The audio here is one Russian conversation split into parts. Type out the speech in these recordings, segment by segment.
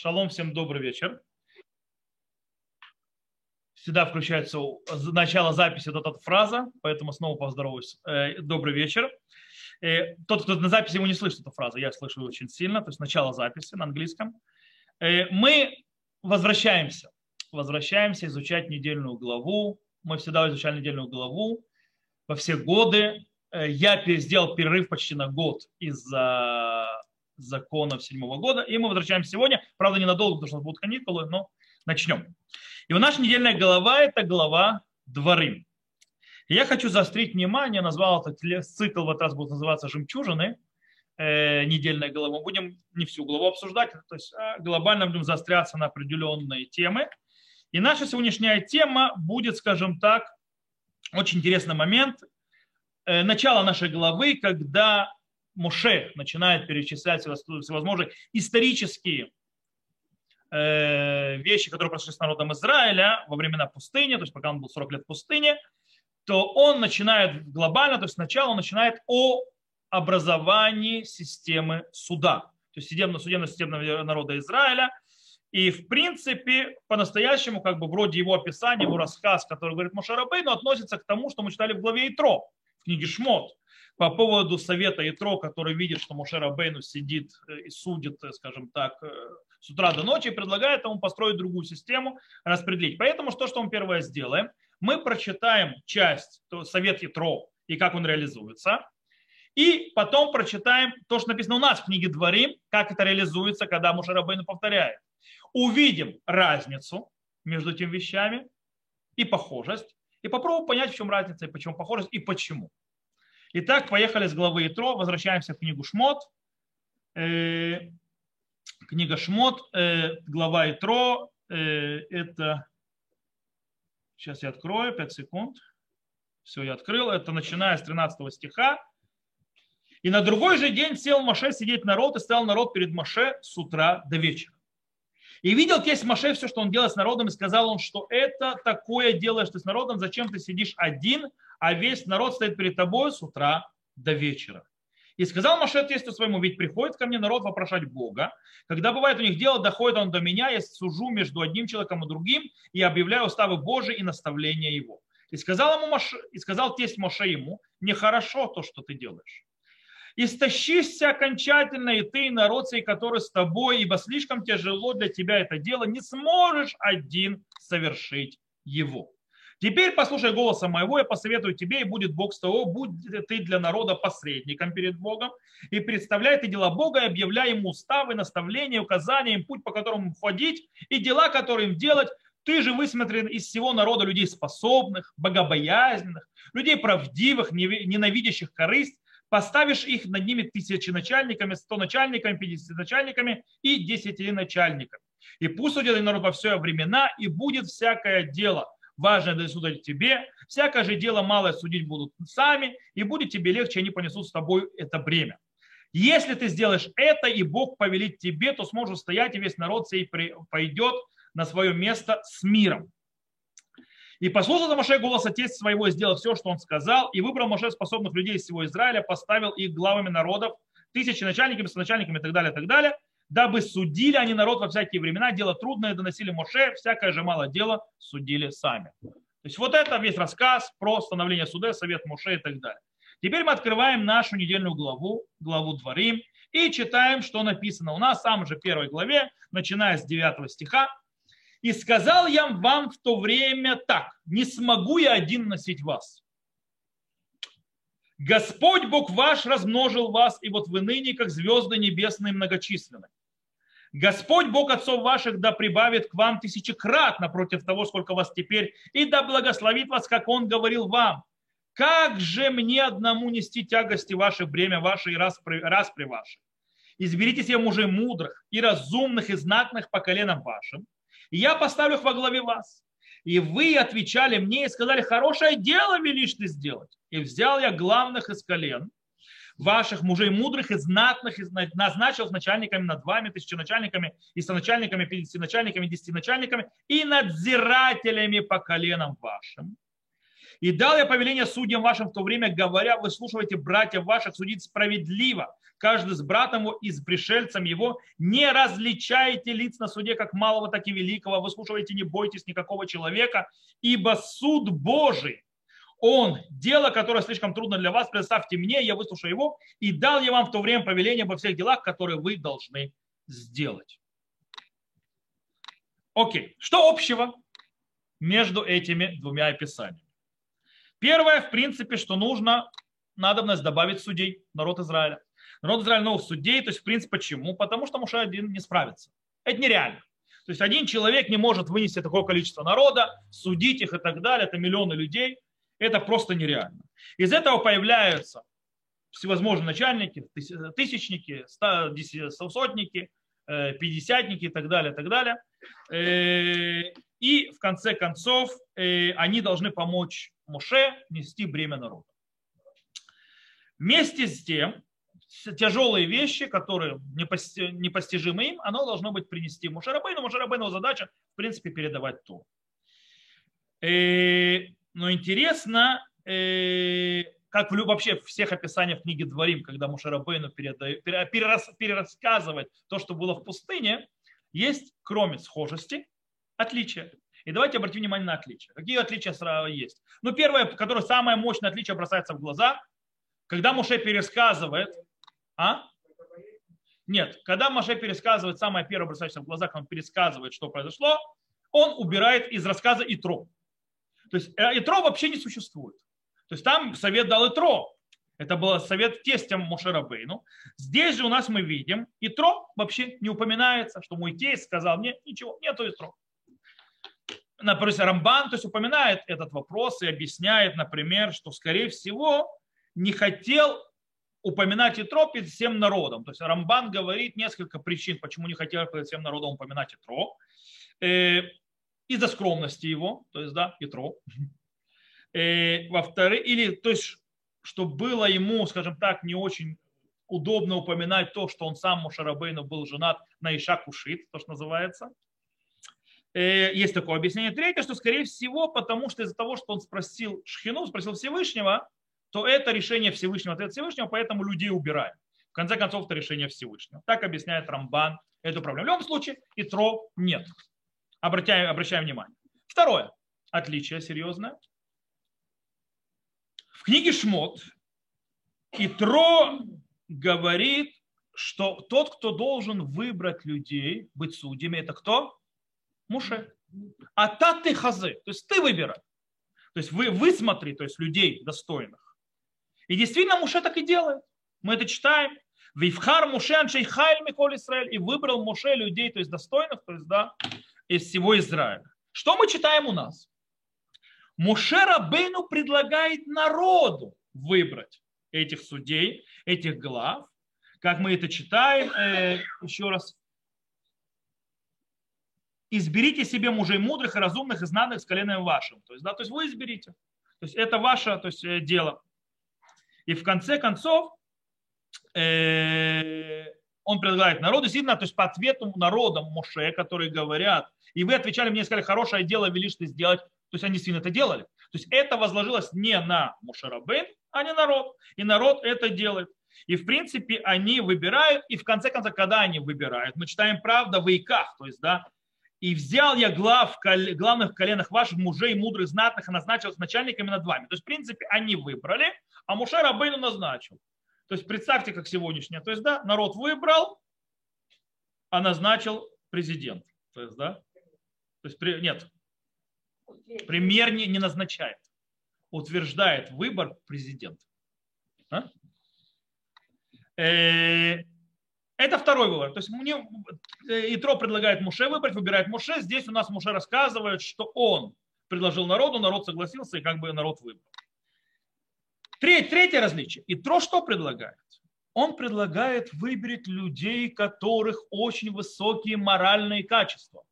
Шалом, всем добрый вечер. Всегда включается начало записи вот эта фраза, поэтому снова поздороваюсь. Э, добрый вечер. Э, тот, кто на записи, его не слышит эту фразу, я слышу очень сильно, то есть начало записи на английском. Э, мы возвращаемся, возвращаемся изучать недельную главу. Мы всегда изучали недельную главу во все годы. Я сделал перерыв почти на год из-за законов седьмого года. И мы возвращаемся сегодня. Правда, ненадолго, потому что будут каникулы, но начнем. И у наша недельная глава – это глава Дворы. И я хочу заострить внимание, назвал этот цикл, в этот раз будет называться «Жемчужины», э, недельная глава. Мы будем не всю главу обсуждать, то есть а глобально будем заостряться на определенные темы. И наша сегодняшняя тема будет, скажем так, очень интересный момент. Э, начало нашей главы, когда Моше начинает перечислять всевозможные исторические э, вещи, которые произошли с народом Израиля во времена пустыни, то есть пока он был 40 лет в пустыне, то он начинает глобально, то есть сначала он начинает о образовании системы суда, то есть судебно судебной системы народа Израиля. И в принципе, по-настоящему, как бы вроде его описания, его рассказ, который говорит Мошарабей, но относится к тому, что мы читали в главе Итро, в книге Шмот по поводу совета Итро, который видит, что Мушера Бейну сидит э, и судит, э, скажем так, э, с утра до ночи, предлагает ему построить другую систему, распределить. Поэтому что, что мы первое сделаем? Мы прочитаем часть, то, совет Итро и как он реализуется, и потом прочитаем то, что написано у нас в книге Дворим, как это реализуется, когда Мушера Бейну повторяет. Увидим разницу между этими вещами и похожесть, и попробуем понять, в чем разница, и почему похожесть, и почему. Итак, поехали с главы Итро, возвращаемся в книгу Шмот. Э, книга Шмот, э, глава Итро, э, это, сейчас я открою, 5 секунд. Все, я открыл. Это начиная с 13 стиха. И на другой же день сел Маше сидеть народ, и стал народ перед Маше с утра до вечера. И видел тесть Маше все, что он делает с народом, и сказал он, что это такое делаешь ты с народом, зачем ты сидишь один, а весь народ стоит перед тобой с утра до вечера. И сказал Маше тесту своему, ведь приходит ко мне народ вопрошать Бога. Когда бывает у них дело, доходит он до меня, я сужу между одним человеком и другим и объявляю уставы Божии и наставления его. И сказал, ему Маше, и сказал тесть Моше ему, нехорошо то, что ты делаешь. Истощишься окончательно и ты, и народ сей, который с тобой, ибо слишком тяжело для тебя это дело, не сможешь один совершить его. Теперь послушай голоса моего, я посоветую тебе, и будет Бог с тобой, будь ты для народа посредником перед Богом, и представляй ты дела Бога, и объявляй ему уставы, наставления, указания, им путь, по которому входить, и дела, которые им делать, ты же высмотрен из всего народа людей способных, богобоязненных, людей правдивых, ненавидящих корысть, поставишь их над ними тысячи начальниками, сто начальниками, пятьдесят начальниками и десяти начальниками. И пусть судят народ во все времена, и будет всякое дело – важное да судить тебе, всякое же дело малое судить будут сами, и будет тебе легче, они понесут с тобой это бремя. Если ты сделаешь это, и Бог повелит тебе, то сможешь стоять, и весь народ сей пойдет на свое место с миром. И послушал Моше голос отец своего, сделал все, что он сказал, и выбрал Моше способных людей из всего Израиля, поставил их главами народов, тысячи начальниками, начальниками и так далее, и так далее, дабы судили они народ во всякие времена, дело трудное доносили Моше, всякое же мало дело судили сами. То есть вот это весь рассказ про становление суда, совет Моше и так далее. Теперь мы открываем нашу недельную главу, главу Дворим, и читаем, что написано у нас в самой же первой главе, начиная с 9 стиха. «И сказал я вам в то время так, не смогу я один носить вас. Господь Бог ваш размножил вас, и вот вы ныне, как звезды небесные многочисленны. Господь Бог отцов ваших да прибавит к вам тысячекратно против того, сколько вас теперь, и да благословит вас, как Он говорил вам. Как же мне одному нести тягости ваше, бремя ваше и распри, распри ваши? Изберите себе мужей мудрых и разумных и знатных по коленам вашим, я поставлю их во главе вас. И вы отвечали мне и сказали, хорошее дело велишь ты сделать. И взял я главных из колен, ваших мужей мудрых и знатных и назначил с начальниками над вами, тысяченачальниками и соначальниками, пятидесятиначальниками, десятиначальниками и надзирателями по коленам вашим. И дал я повеление судьям вашим в то время, говоря, выслушивайте братьев ваших, судить справедливо, каждый с братом его и с пришельцем его, не различаете лиц на суде, как малого, так и великого, выслушивайте, не бойтесь никакого человека, ибо суд Божий, он, дело, которое слишком трудно для вас, представьте мне, я выслушаю его, и дал я вам в то время повеление обо всех делах, которые вы должны сделать. Окей, что общего между этими двумя описаниями? Первое, в принципе, что нужно, надобность добавить судей, народ Израиля. Народ Израиля новых судей, то есть, в принципе, почему? Потому что Муше один не справится. Это нереально. То есть один человек не может вынести такое количество народа, судить их и так далее, это миллионы людей, это просто нереально. Из этого появляются всевозможные начальники, тысячники, сотники, э, пятидесятники и так далее, и так далее. И в конце концов э, они должны помочь Муше нести бремя народа. Вместе с тем, тяжелые вещи, которые непостижимы им, оно должно быть принести Муше Рабейну. Муше Рабейну задача, в принципе, передавать то. Э, но интересно, э, как вообще в всех описаниях книги Дворим, когда Муше Рабейну перерассказывает то, что было в пустыне, есть, кроме схожести, отличия. И давайте обратим внимание на отличия. Какие отличия сразу есть? Ну, первое, которое самое мощное отличие бросается в глаза, когда Муше пересказывает, а? Нет, когда Маше пересказывает, самое первое бросающееся в глаза, когда он пересказывает, что произошло, он убирает из рассказа Итро. То есть э, Итро вообще не существует. То есть там совет дал Итро. Это был совет тестям Мушерабейну. Здесь же у нас мы видим, Итро вообще не упоминается, что мой тесть сказал мне, ничего, нету Итро. Например, Рамбан то есть, упоминает этот вопрос и объясняет, например, что, скорее всего, не хотел упоминать Итро перед всем народом. То есть Рамбан говорит несколько причин, почему не хотел перед всем народом упоминать Итро. Э, из-за скромности его, то есть, да, Итро. Э, во-вторых, или, то есть, что было ему, скажем так, не очень удобно упоминать то, что он сам Мушарабейну был женат на Иша Кушит, то, что называется. Э, есть такое объяснение. Третье, что, скорее всего, потому что из-за того, что он спросил Шхину, спросил Всевышнего, то это решение Всевышнего, ответ Всевышнего, поэтому людей убираем. В конце концов, это решение Всевышнего. Так объясняет Рамбан эту проблему. В любом случае, Итро нет. Обращаем, обращаем внимание. Второе. Отличие серьезное. В книге Шмот Итро говорит, что тот, кто должен выбрать людей, быть судьями, это кто? Муше. А та ты хазы. То есть ты выбирай. То есть вы, высмотри, то есть людей достойных. И действительно Муше так и делает. Мы это читаем. Вивхар Муше Аншей Хайль Миколь Израиль. И выбрал Муше людей, то есть достойных, то есть, да, из всего Израиля. Что мы читаем у нас? Муше Рабейну предлагает народу выбрать этих судей, этих глав. Как мы это читаем, э, еще раз. Изберите себе мужей мудрых и разумных и знанных с коленом вашим. То есть, да, то есть вы изберите. То есть это ваше то есть, э, дело. И в конце концов э, он предлагает народу, действительно, то есть по ответу народам Моше, которые говорят, и вы отвечали мне, сказали, хорошее дело велишь ты сделать, то есть они сильно это делали. То есть это возложилось не на Мушарабейн, а не народ. И народ это делает. И в принципе они выбирают, и в конце концов, когда они выбирают, мы читаем правда в Иках, то есть, да, и взял я глав, главных коленах ваших мужей, мудрых, знатных, и назначил с начальниками над вами. То есть, в принципе, они выбрали, а Муше Рабейну назначил. То есть представьте, как сегодняшнее. То есть, да, народ выбрал, а назначил президент. То есть, да, то есть, нет, премьер не, не назначает, утверждает выбор президент. А? Э, это второй выбор. То есть мне э, Итро предлагает Муше выбрать, выбирает Муше. Здесь у нас Муше рассказывает, что он предложил народу, народ согласился, и как бы народ выбрал. Треть, третье различие. И то, что предлагает? Он предлагает выбрать людей, которых очень высокие моральные качества.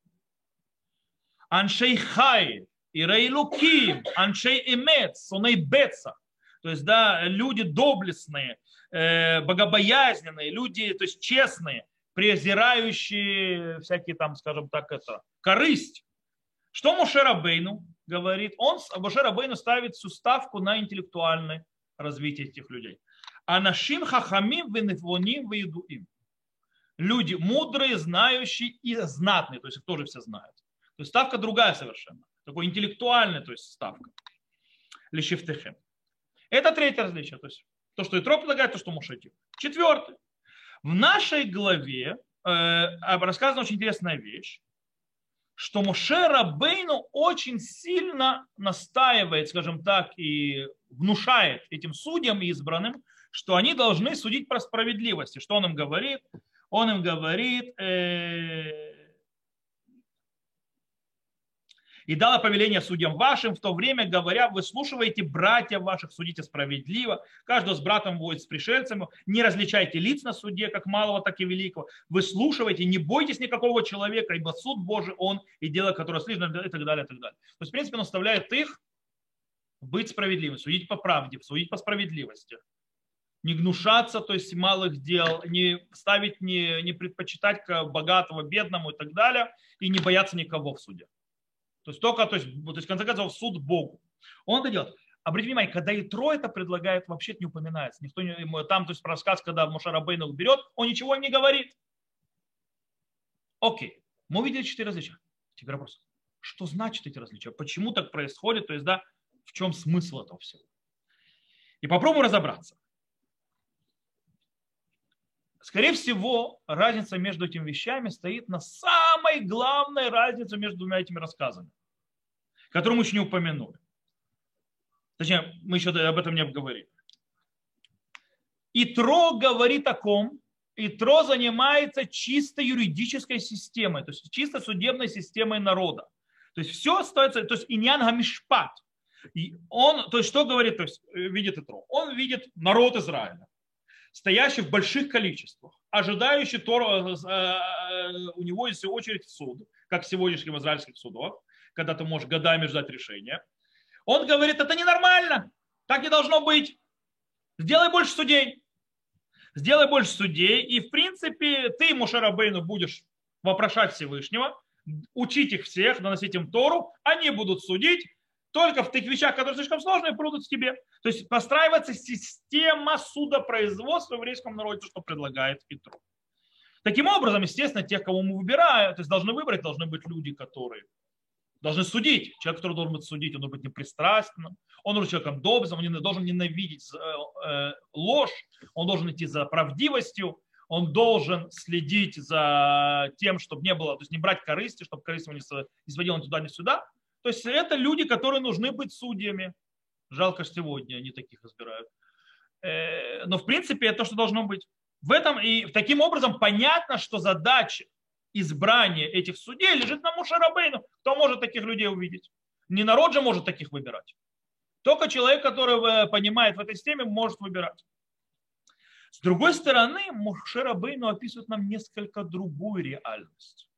Аншей Хай, Ирей Луким, Аншей Эмет, Суней Беца. То есть, да, люди доблестные, богобоязненные, люди, то есть честные, презирающие всякие там, скажем так, это, корысть. Что Мушерабейну говорит? Он, Мушерабейну ставит всю ставку на интеллектуальный развитие этих людей. Анашим хахамим венефоним веедуим. Люди мудрые, знающие и знатные, то есть их тоже все знают. То есть ставка другая совершенно. Такой интеллектуальная, то есть ставка. Лишифтехем. Это третье различие. То есть то, что Итро предлагает, то, что Моше делает. Четвертый. В нашей главе э, рассказана очень интересная вещь, что Моше Рабейну очень сильно настаивает, скажем так, и внушает этим судьям избранным, что они должны судить про справедливость. что он им говорит? Он им говорит, э, и дала повеление судьям вашим, в то время говоря, выслушивайте братьев ваших, судите справедливо, каждого с братом будет с пришельцами, не различайте лиц на суде, как малого, так и великого, выслушивайте, не бойтесь никакого человека, ибо суд Божий он, и дело, которое слышно, и так далее, и так далее. То есть, в принципе, он оставляет их быть справедливым, судить по правде, судить по справедливости не гнушаться, то есть малых дел, не ставить, не, не предпочитать богатого, бедному и так далее, и не бояться никого в суде. То есть только, то есть, то есть в конце концов, суд Богу. Он это делает. Обратите внимание, когда Итро это предлагает, вообще не упоминается. Никто не, там, то есть рассказ, когда Мушарабейну берет, он ничего не говорит. Окей, мы увидели четыре различия. Теперь вопрос, что значит эти различия? Почему так происходит? То есть, да, в чем смысл этого всего? И попробуем разобраться. Скорее всего, разница между этими вещами стоит на самой главной разнице между двумя этими рассказами, которую мы еще не упомянули. Точнее, мы еще об этом не обговорили. Итро говорит о ком? Итро занимается чисто юридической системой, то есть чисто судебной системой народа. То есть все остается, то есть иньян гамишпат. И он, то есть что говорит, то есть э, видит Итро? Он видит народ Израиля стоящий в больших количествах, ожидающий Тора, э, э, у него есть очередь в суд, как в сегодняшних израильских судах, когда ты можешь годами ждать решения. Он говорит, это ненормально, так не должно быть. Сделай больше судей. Сделай больше судей, и в принципе ты, Мушарабейну, будешь вопрошать Всевышнего, учить их всех, наносить им Тору, они будут судить, только в тех вещах, которые слишком сложные, придут к тебе. То есть постраивается система судопроизводства в еврейском народе, что предлагает Петру. Таким образом, естественно, тех, кого мы выбираем, то есть должны выбрать, должны быть люди, которые должны судить. Человек, который должен быть судить, он должен быть непристрастным, он должен человеком добрым, он не должен ненавидеть э, ложь, он должен идти за правдивостью, он должен следить за тем, чтобы не было, то есть не брать корысти, чтобы корысть его не сводила ни туда, ни сюда. То есть это люди, которые нужны быть судьями. Жалко, что сегодня они таких избирают. Э, но в принципе это то, что должно быть. В этом и таким образом понятно, что задача избрания этих судей лежит на Мушарабейну. Кто может таких людей увидеть? Не народ же может таких выбирать. Только человек, который э, понимает в этой системе, может выбирать. С другой стороны, Мушарабейну описывает нам несколько другую реальность.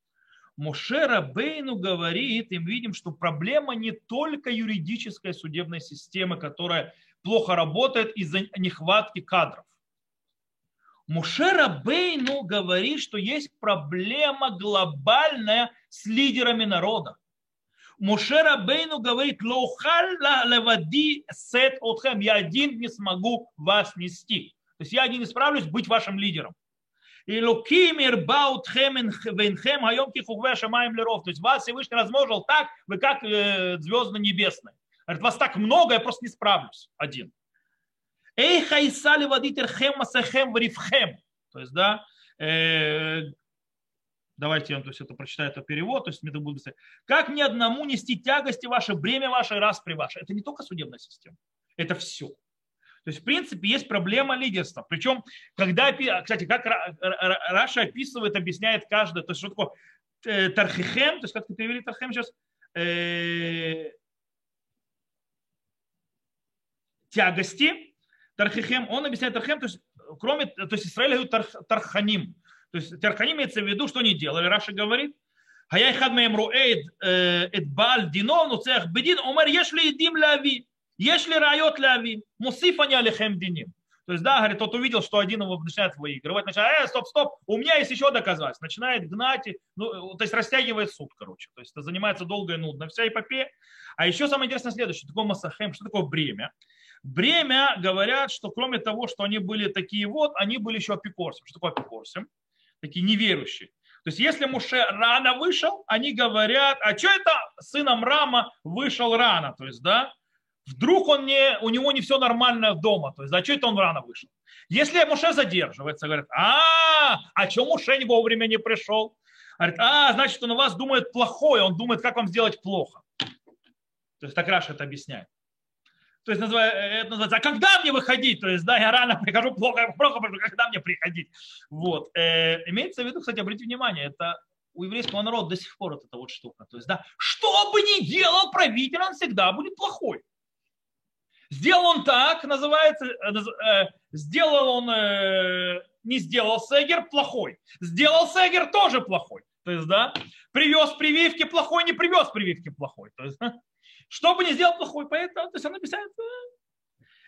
Мошера Бейну говорит, и мы видим, что проблема не только юридической судебной системы, которая плохо работает из-за нехватки кадров. Мушера Бейну говорит, что есть проблема глобальная с лидерами народа. Мушера Бейну говорит, левади сет отхем, я один не смогу вас нести. То есть я один не справлюсь быть вашим лидером. Илуким ирбаутхем венхем хайом кихухве шамаем леров. То есть вас Всевышний размножил так, вы как э, звезды небесные. Говорит, вас так много, я просто не справлюсь один. Эй хайсали водитель хем масахем врифхем. То есть, да, э, давайте я то есть, это прочитаю, это перевод, то есть мне это будет Как ни одному нести тягости ваше, бремя ваше, раз при ваше. Это не только судебная система, это все. То есть, в принципе, есть проблема лидерства. Причем, когда, кстати, как Раша описывает, объясняет каждый, то есть, что такое э, тархихем, то есть, как ты перевели тархихем сейчас, э, тягости, Тархихем, он объясняет Тархем, то есть, кроме, то есть Израиль говорит тарх, Тарханим. То есть Тарханим имеется в виду, что они делали, Раша говорит. Хаяй хад меем руэйд эдбааль динов, но цех бедин, умер ешли идим лави, ешли райот лави, мусиф они алихем диним. То есть, да, говорит, тот увидел, что один его начинает выигрывать, начинает, э, стоп, стоп, у меня есть еще доказательство, начинает гнать, ну, то есть растягивает суд, короче, то есть это занимается долго и нудно, вся эпопея. А еще самое интересное следующее, такое масахем, что такое бремя? Бремя говорят, что кроме того, что они были такие вот, они были еще апикорсом. Что такое апикорсом? Такие неверующие. То есть если Муше рано вышел, они говорят, а что это сыном Рама вышел рано? То есть, да, вдруг он не, у него не все нормально дома. То есть, а что это он рано вышел? Если Муше задерживается, говорят, а, а что Муше не вовремя не пришел? Говорит, а, значит, он у вас думает плохое, он думает, как вам сделать плохо. То есть так Раша это объясняет. То есть это называется, а когда мне выходить? То есть, да, я рано прихожу, плохо, плохо прихожу, когда мне приходить? Вот. Э, имеется в виду, кстати, обратите внимание, это у еврейского народа до сих пор вот эта вот штука. То есть, да, что бы ни делал правитель, он всегда будет плохой. Сделал он так, называется, э, сделал он, э, не сделал Сегер, плохой. Сделал Сегер, тоже плохой. То есть, да, привез прививки плохой, не привез прививки плохой. То есть, что бы ни сделал плохой, поэтому, то есть он объясняет,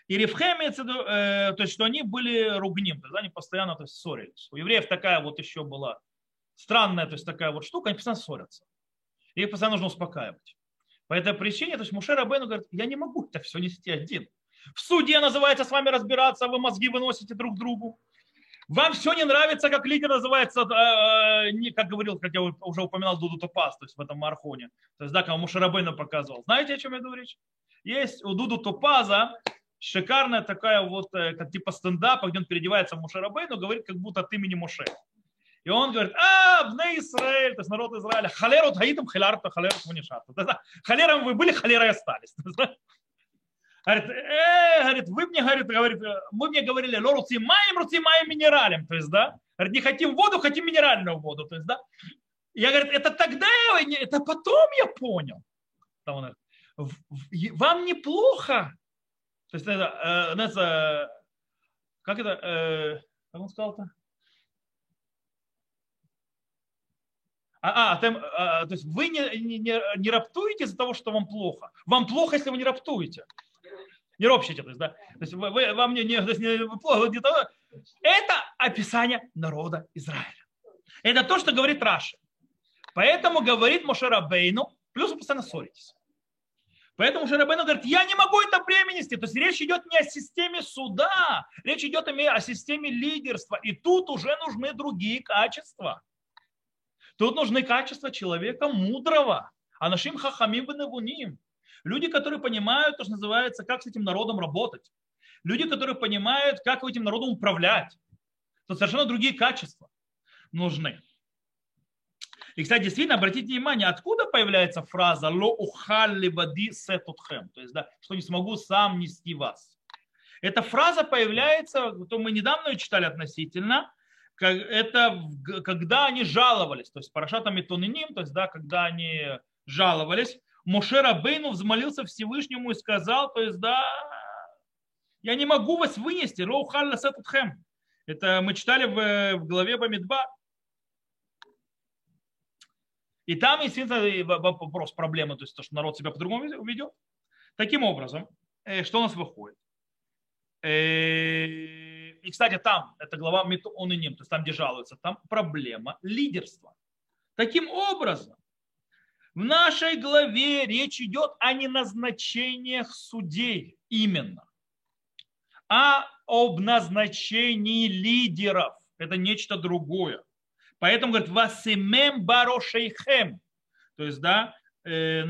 и Ревхе имеется э, то есть, что они были ругним, то есть они постоянно то есть, ссорились. У евреев такая вот еще была странная, то есть такая вот штука, они постоянно ссорятся. И их постоянно нужно успокаивать. По этой причине, то есть Мушер Абену говорит, я не могу это все нести один. В суде называется с вами разбираться, вы мозги выносите друг другу. Вам все не нравится, как лидер называется, э, не, как говорил, как я уже упоминал, Дуду Топас, то есть в этом Мархоне. То есть, да, кому Шарабейна показывал. Знаете, о чем я говорю речь? Есть у Дуду Топаза шикарная такая вот, э, как типа стендапа, где он переодевается в Мушарабейну, говорит, как будто от имени Муше. И он говорит, а, Бне Израиль, то есть народ Израиля, халеру таитам, халярта, халеру хунишата. Халером вы были, халерой остались. Говорит, э, говорит, вы мне, говорит, говорит, мы мне говорили, ло руцимаем, руцимаем минералем. То есть, да, говорит, не хотим воду, хотим минеральную воду. То есть, да. Я, говорит, это тогда, это потом я понял. Там он, вам неплохо. То есть, это, э, это как это, э, как он сказал-то? А, а, там, а, то есть вы не, не, не раптуете из-за того, что вам плохо. Вам плохо, если вы не раптуете не ропщите, то есть, да, то есть вы, вы, вам не, не, не, плохо, не того. Это описание народа Израиля. Это то, что говорит Раша. Поэтому говорит Мошера Бейну, плюс вы постоянно ссоритесь. Поэтому Шарабейну говорит, я не могу это бремя нести. То есть речь идет не о системе суда, речь идет о системе лидерства. И тут уже нужны другие качества. Тут нужны качества человека мудрого. А нашим хахамим и Люди, которые понимают, то, что называется, как с этим народом работать. Люди, которые понимают, как этим народом управлять. То совершенно другие качества нужны. И, кстати, действительно, обратите внимание, откуда появляется фраза «ло ухалли води сетутхем», то есть, да, что не смогу сам нести вас. Эта фраза появляется, то мы недавно ее читали относительно, это когда они жаловались, то есть парашатами тониним, то есть, да, когда они жаловались, Мошера Бейну взмолился Всевышнему и сказал, то есть, да, я не могу вас вынести, роухалла сатутхем. Это мы читали в, в главе Бамидба. И там, естественно, вопрос, проблемы, то есть то, что народ себя по-другому ведет. Таким образом, э, что у нас выходит? Э, и, кстати, там, это глава он и ним, то есть там, где жалуются, там проблема лидерства. Таким образом, в нашей главе речь идет о неназначениях судей именно, а об назначении лидеров. Это нечто другое. Поэтому говорит, васимем барошейхем. То есть, да, э,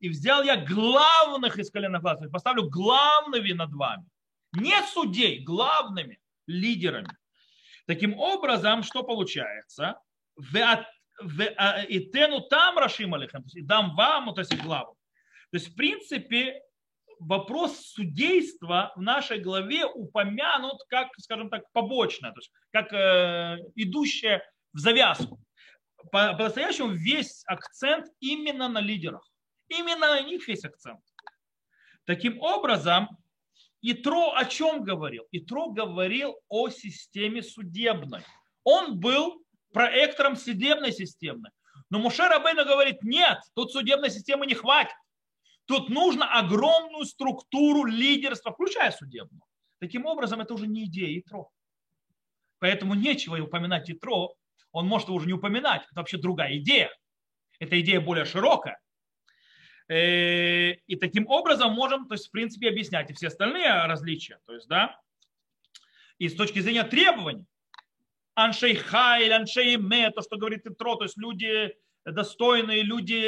и взял я главных из колена глаз, поставлю главными над вами. Не судей, главными лидерами. Таким образом, что получается? А, и тену там рашим алихем, то есть и дам вам, то есть главу. То есть, в принципе, вопрос судейства в нашей главе упомянут как, скажем так, побочное, то есть как э, идущее в завязку. По-настоящему весь акцент именно на лидерах. Именно на них весь акцент. Таким образом, Итро о чем говорил? Итро говорил о системе судебной. Он был проектором судебной системы. Но Муше Рабейна говорит, нет, тут судебной системы не хватит. Тут нужно огромную структуру лидерства, включая судебную. Таким образом, это уже не идея Итро. Поэтому нечего упоминать Итро. Он может его уже не упоминать. Это вообще другая идея. Эта идея более широкая. Э, и таким образом можем, то есть, в принципе, объяснять и все остальные различия. То есть, да, и с точки зрения требований, аншей хайль, аншей ме, то, что говорит Итро, то есть люди достойные, люди,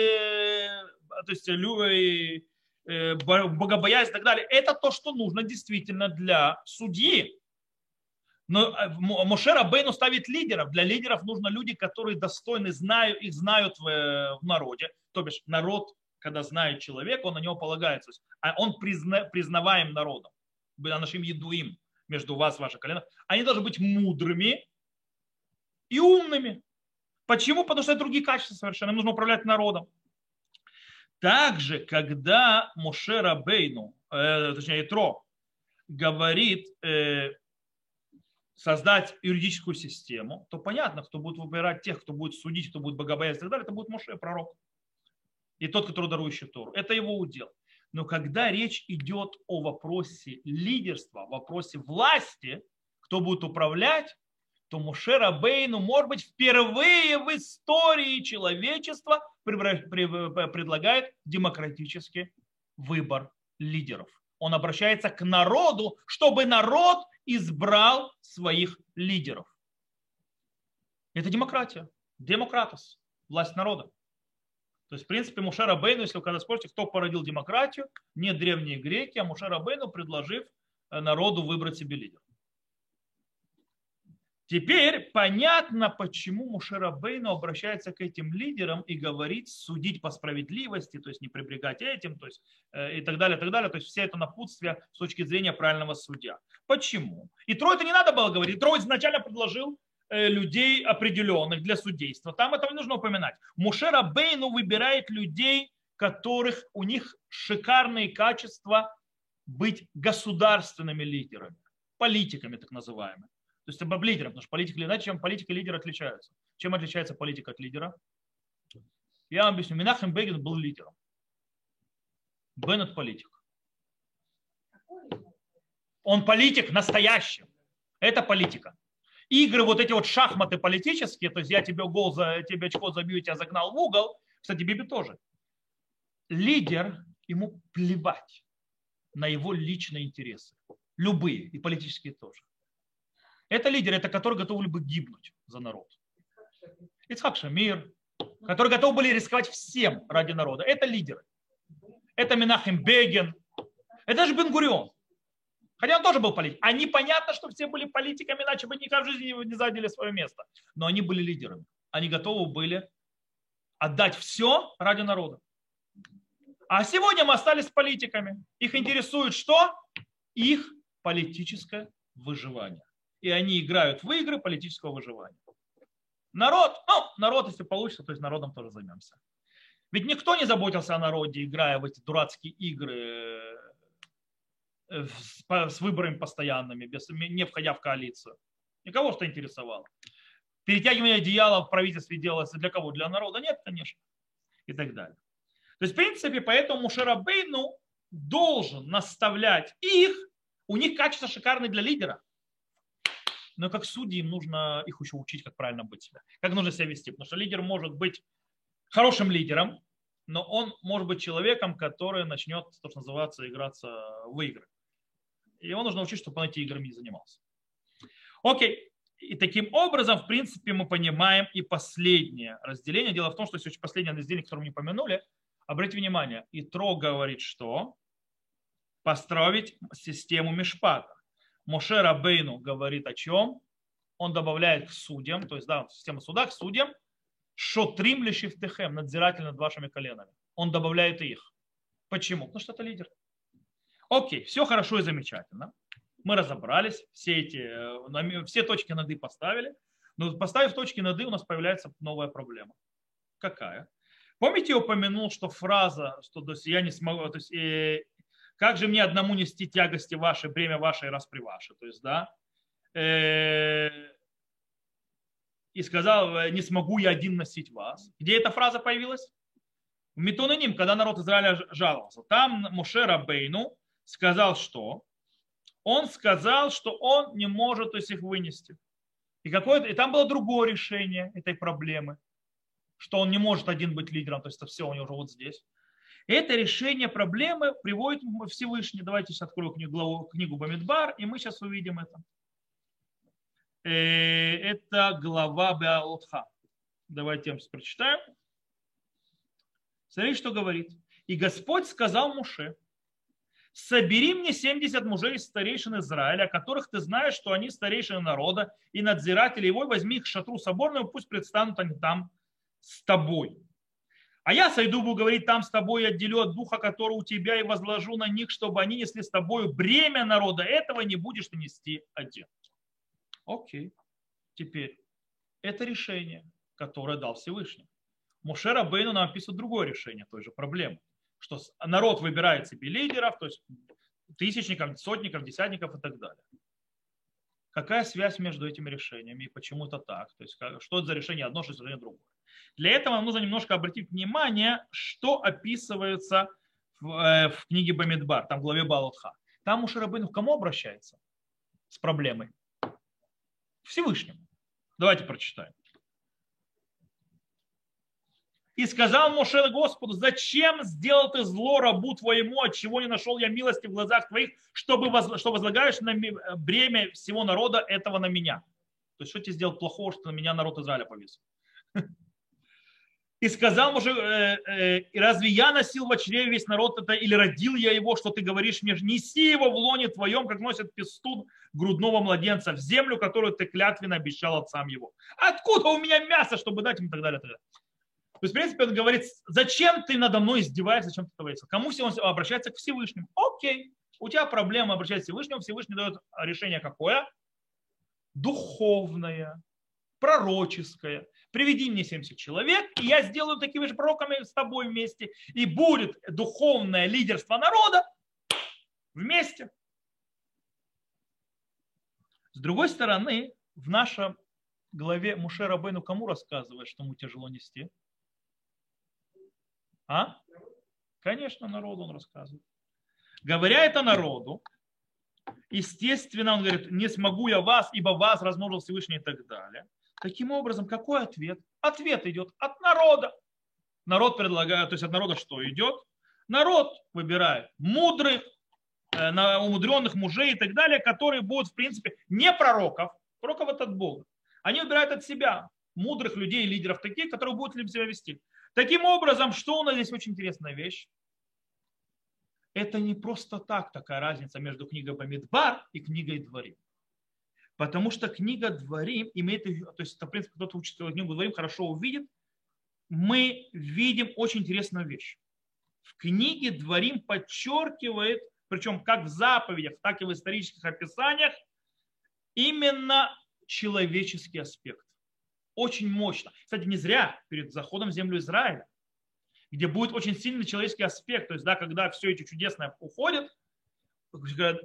то есть люди, э, богобоязнь и так далее, это то, что нужно действительно для судьи. Но э, Мошера Бейну ставит лидеров. Для лидеров нужно люди, которые достойны, знают, их знают в, народе. То бишь народ когда знает человек, он на него полагается. А он призна, признаваем народом, нашим едуим между вас, ваших коленах. Они должны быть мудрыми и умными. Почему? Потому что это другие качества совершенно. Им нужно управлять народом. Также, когда Мошера Бейну, э, точнее Итро, говорит э, создать юридическую систему, то понятно, кто будет выбирать тех, кто будет судить, кто будет богобоязнь и так далее, это будет Моше, пророк и тот, который дарующий Тору. Это его удел. Но когда речь идет о вопросе лидерства, вопросе власти, кто будет управлять, то Мушера Бейну, может быть, впервые в истории человечества предлагает демократический выбор лидеров. Он обращается к народу, чтобы народ избрал своих лидеров. Это демократия. Демократос. Власть народа. То есть, в принципе, Мушара Бейну, если вы когда спросите, кто породил демократию, не древние греки, а Мушара Бейну, предложив э, народу выбрать себе лидера. Теперь понятно, почему Мушера Бейну обращается к этим лидерам и говорит судить по справедливости, то есть не прибегать этим, то есть э, и так далее, и так далее. То есть все это напутствие с точки зрения правильного судья. Почему? И Трой это не надо было говорить. Трой изначально предложил Э, людей определенных для судейства. Там этого не нужно упоминать. Мушера Бейну выбирает людей, которых у них шикарные качества быть государственными лидерами, политиками так называемыми. То есть об лидерах, потому что политика, иначе чем политика и лидер отличаются. Чем отличается политика от лидера? Я вам объясню. Минахем Бегин был лидером. Беннет политик. Он политик настоящий. Это политика игры, вот эти вот шахматы политические, то есть я тебе гол, за, тебе очко забью, тебя загнал в угол, кстати, Биби тоже. Лидер, ему плевать на его личные интересы. Любые, и политические тоже. Это лидер, это который готов бы гибнуть за народ. Ицхак Шамир, которые готовы были рисковать всем ради народа. Это лидеры. Это Минахим Беген. Это же Бенгурион. Хотя он тоже был политик. А непонятно, что все были политиками, иначе бы никогда в жизни не заняли свое место. Но они были лидерами. Они готовы были отдать все ради народа. А сегодня мы остались политиками. Их интересует что? Их политическое выживание. И они играют в игры политического выживания. Народ, ну, народ, если получится, то есть народом тоже займемся. Ведь никто не заботился о народе, играя в эти дурацкие игры Э, с выборами постоянными, без, не входя в коалицию. Никого что интересовало. Перетягивание одеяла в правительстве делалось для кого? Для народа? Нет, конечно. И так далее. То есть, в принципе, поэтому Мушарабейну должен наставлять их, у них качество шикарное для лидера. Но как судьи им нужно их еще учить, как правильно быть себя, как нужно себя вести. Потому что лидер может быть хорошим лидером, но он может быть человеком, который начнет, то, что называется, играться в игры. И его нужно учить, чтобы он эти играми не занимался. Окей. И таким образом, в принципе, мы понимаем и последнее разделение. Дело в том, что если последнее разделение, которое мы не помянули, обратите внимание, Итро говорит, что построить систему Мишпата. Моше Рабейну говорит о чем? Он добавляет к судьям, то есть да, система суда к судьям, шотрим лишифтехем, надзиратель над вашими коленами. Он добавляет их. Почему? Потому что это лидер. Окей, все хорошо и замечательно. Мы разобрались, все, эти, э, все точки над «и» поставили. Но поставив точки над «и», у нас появляется новая проблема. Какая? Помните, я упомянул, что фраза, что то есть, я не смогу, то есть, э, как же мне одному нести тягости ваши, бремя ваше и распри ваше. То есть, да, э, и сказал, э, не смогу я один носить вас. Где эта фраза появилась? В Метононим, когда народ Израиля жаловался. Там Муше Рабейну сказал что? Он сказал, что он не может то есть, их вынести. И, какое и там было другое решение этой проблемы, что он не может один быть лидером, то есть это все у него уже вот здесь. Это решение проблемы приводит Всевышний. Давайте сейчас открою книгу, книгу Бамидбар, и мы сейчас увидим это. Э, это глава Беалотха. Давайте я вам прочитаю. Смотрите, что говорит. И Господь сказал Муше, собери мне 70 мужей из старейшин Израиля, которых ты знаешь, что они старейшины народа, и надзиратели его, возьми их шатру соборную, пусть предстанут они там с тобой. А я сойду, буду говорить там с тобой, и отделю от духа, который у тебя, и возложу на них, чтобы они несли с тобой бремя народа. Этого не будешь ты нести один. Окей. Теперь, это решение, которое дал Всевышний. Мушера Бейну нам описывает другое решение той же проблемы что народ выбирает себе лидеров, то есть тысячников, сотников, десятников и так далее. Какая связь между этими решениями и почему это так? То есть что это за решение одно, что это за решение другое? Для этого нам нужно немножко обратить внимание, что описывается в, э, в книге Бамидбар, там в главе Балутха. Там у Шарабейну к кому обращается с проблемой? Всевышнему. Давайте прочитаем. И сказал Моше Господу, зачем сделал ты зло рабу твоему, от чего не нашел я милости в глазах твоих, чтобы, что возлагаешь на бремя всего народа этого на меня. То есть, что тебе сделал плохого, что на меня народ Израиля повесил? И сказал Моше, э, э, и разве я носил в чреве весь народ это, или родил я его, что ты говоришь мне, неси его в лоне твоем, как носит пестун грудного младенца, в землю, которую ты клятвенно обещал отцам его. Откуда у меня мясо, чтобы дать им и так далее. То есть, в принципе, он говорит, зачем ты надо мной издеваешься, зачем ты творится? Кому он обращается к Всевышнему? Окей, у тебя проблема обращаться к Всевышнему, Всевышний дает решение какое? Духовное, пророческое. Приведи мне 70 человек, и я сделаю такими же пророками с тобой вместе. И будет духовное лидерство народа вместе. С другой стороны, в нашем главе Муше Рабейну кому рассказывает, что ему тяжело нести? А? Конечно, народу он рассказывает. Говоря это народу, естественно, он говорит, не смогу я вас, ибо вас размножил Всевышний и так далее. Таким образом, какой ответ? Ответ идет от народа. Народ предлагает, то есть от народа что идет? Народ выбирает мудрых, э, умудренных мужей и так далее, которые будут, в принципе, не пророков, пророков это от Бога. Они выбирают от себя мудрых людей, лидеров таких, которые будут себя вести. Таким образом, что у нас здесь очень интересная вещь? Это не просто так такая разница между книгой Бамидбар и книгой Дворим. Потому что книга Дворим имеет, то есть, в принципе, кто-то учит книгу Дворим, хорошо увидит, мы видим очень интересную вещь. В книге Дворим подчеркивает, причем как в заповедях, так и в исторических описаниях, именно человеческий аспект очень мощно. Кстати, не зря перед заходом в землю Израиля, где будет очень сильный человеческий аспект, то есть, да, когда все эти чудесные уходят.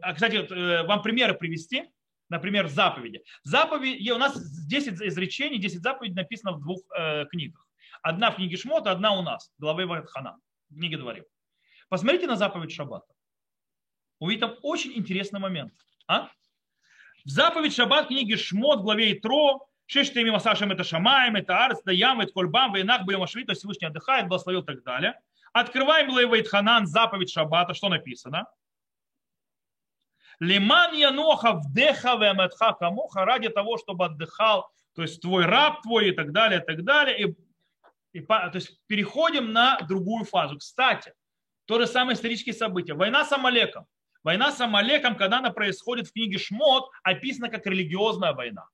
А, кстати, э, вам примеры привести, например, заповеди. Заповеди, у нас 10 изречений, 10 заповедей написано в двух э, книгах. Одна в книге Шмота, одна у нас, главы Ватхана, книге Дворим. Посмотрите на заповедь Шаббата. Увидите там очень интересный момент. А? В заповедь Шаббат книги Шмот, главе Итро, Шесть теми масашем это шамаем, это арц, это ям, это кольбам, вейнах, бьем ашвит, то есть Всевышний отдыхает, благословил и так далее. Открываем Лейвейт Ханан, заповедь Шаббата, что написано? Лиман яноха вдеха веметха камуха, ради того, чтобы отдыхал, то есть твой раб твой и так далее, и так далее. И, и, то есть переходим на другую фазу. Кстати, то же самое исторические события. Война с Амалеком. Война с Амалеком, когда она происходит в книге Шмот, описана как религиозная война.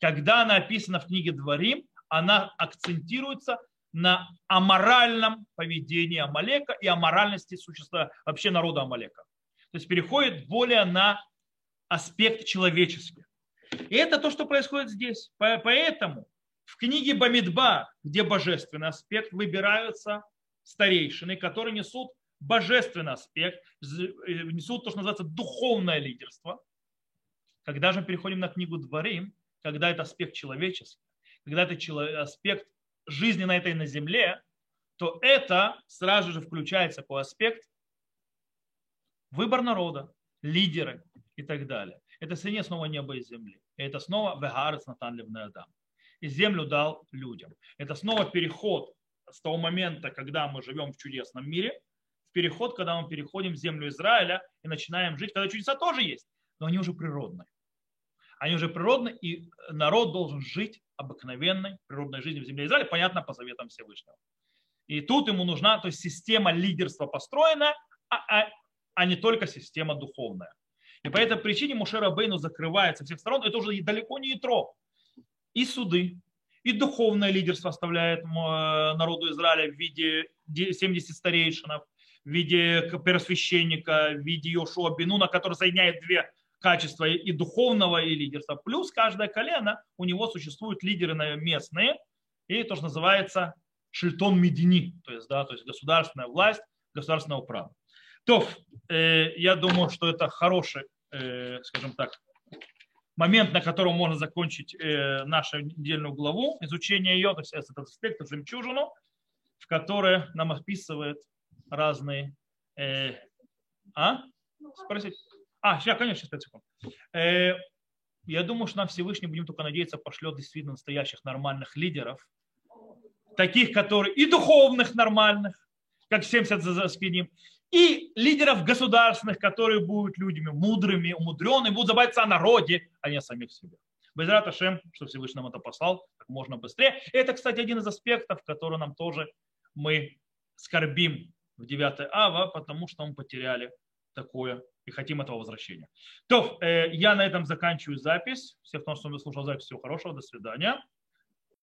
Когда она описана в книге Дворим, она акцентируется на аморальном поведении Амалека и аморальности существа вообще народа Амалека. То есть переходит более на аспект человеческий. И это то, что происходит здесь. Поэтому в книге Бамидба, где божественный аспект, выбираются старейшины, которые несут божественный аспект, несут то, что называется духовное лидерство. Когда же мы переходим на книгу Дворим, когда это аспект человеческий, когда это аспект жизни на этой на земле, то это сразу же включается по аспект выбор народа, лидеры и так далее. Это соединение снова неба и земли. И это снова вегарец натан адам. И землю дал людям. Это снова переход с того момента, когда мы живем в чудесном мире, в переход, когда мы переходим в землю Израиля и начинаем жить, когда чудеса тоже есть, но они уже природные. Они уже природные, и народ должен жить обыкновенной природной жизнью в земле Израиля, понятно, по заветам Всевышнего. И тут ему нужна то есть система лидерства построена, а, а, а не только система духовная. И по этой причине Мушера Бейну закрывается со всех сторон. Это уже далеко не ятро. И суды, и духовное лидерство оставляет народу Израиля в виде 70 старейшинов, в виде первосвященника, в виде Йошуа Бенуна, который соединяет две качества и духовного, и лидерства. Плюс каждое колено, у него существуют лидеры местные, и то, что называется шильтон медини, то есть, да, то есть государственная власть, государственного права. То, э, я думаю, что это хороший, э, скажем так, момент, на котором можно закончить э, нашу недельную главу, изучение ее, то есть этот аспект, жемчужину, в которой нам описывает разные... Э, а? Спросить? А, сейчас, конечно, 5 секунд. Э, я думаю, что нам Всевышний, будем только надеяться, пошлет действительно настоящих нормальных лидеров, таких, которые и духовных нормальных, как 70 за спиним, и лидеров государственных, которые будут людьми мудрыми, умудренными, будут заботиться о народе, а не о самих себе. Безрат Ашем, что Всевышний нам это послал как можно быстрее. Это, кстати, один из аспектов, который нам тоже мы скорбим в 9 ава, потому что мы потеряли такое и хотим этого возвращения. То, э, я на этом заканчиваю запись. Всех, кто слушал запись, всего хорошего, до свидания.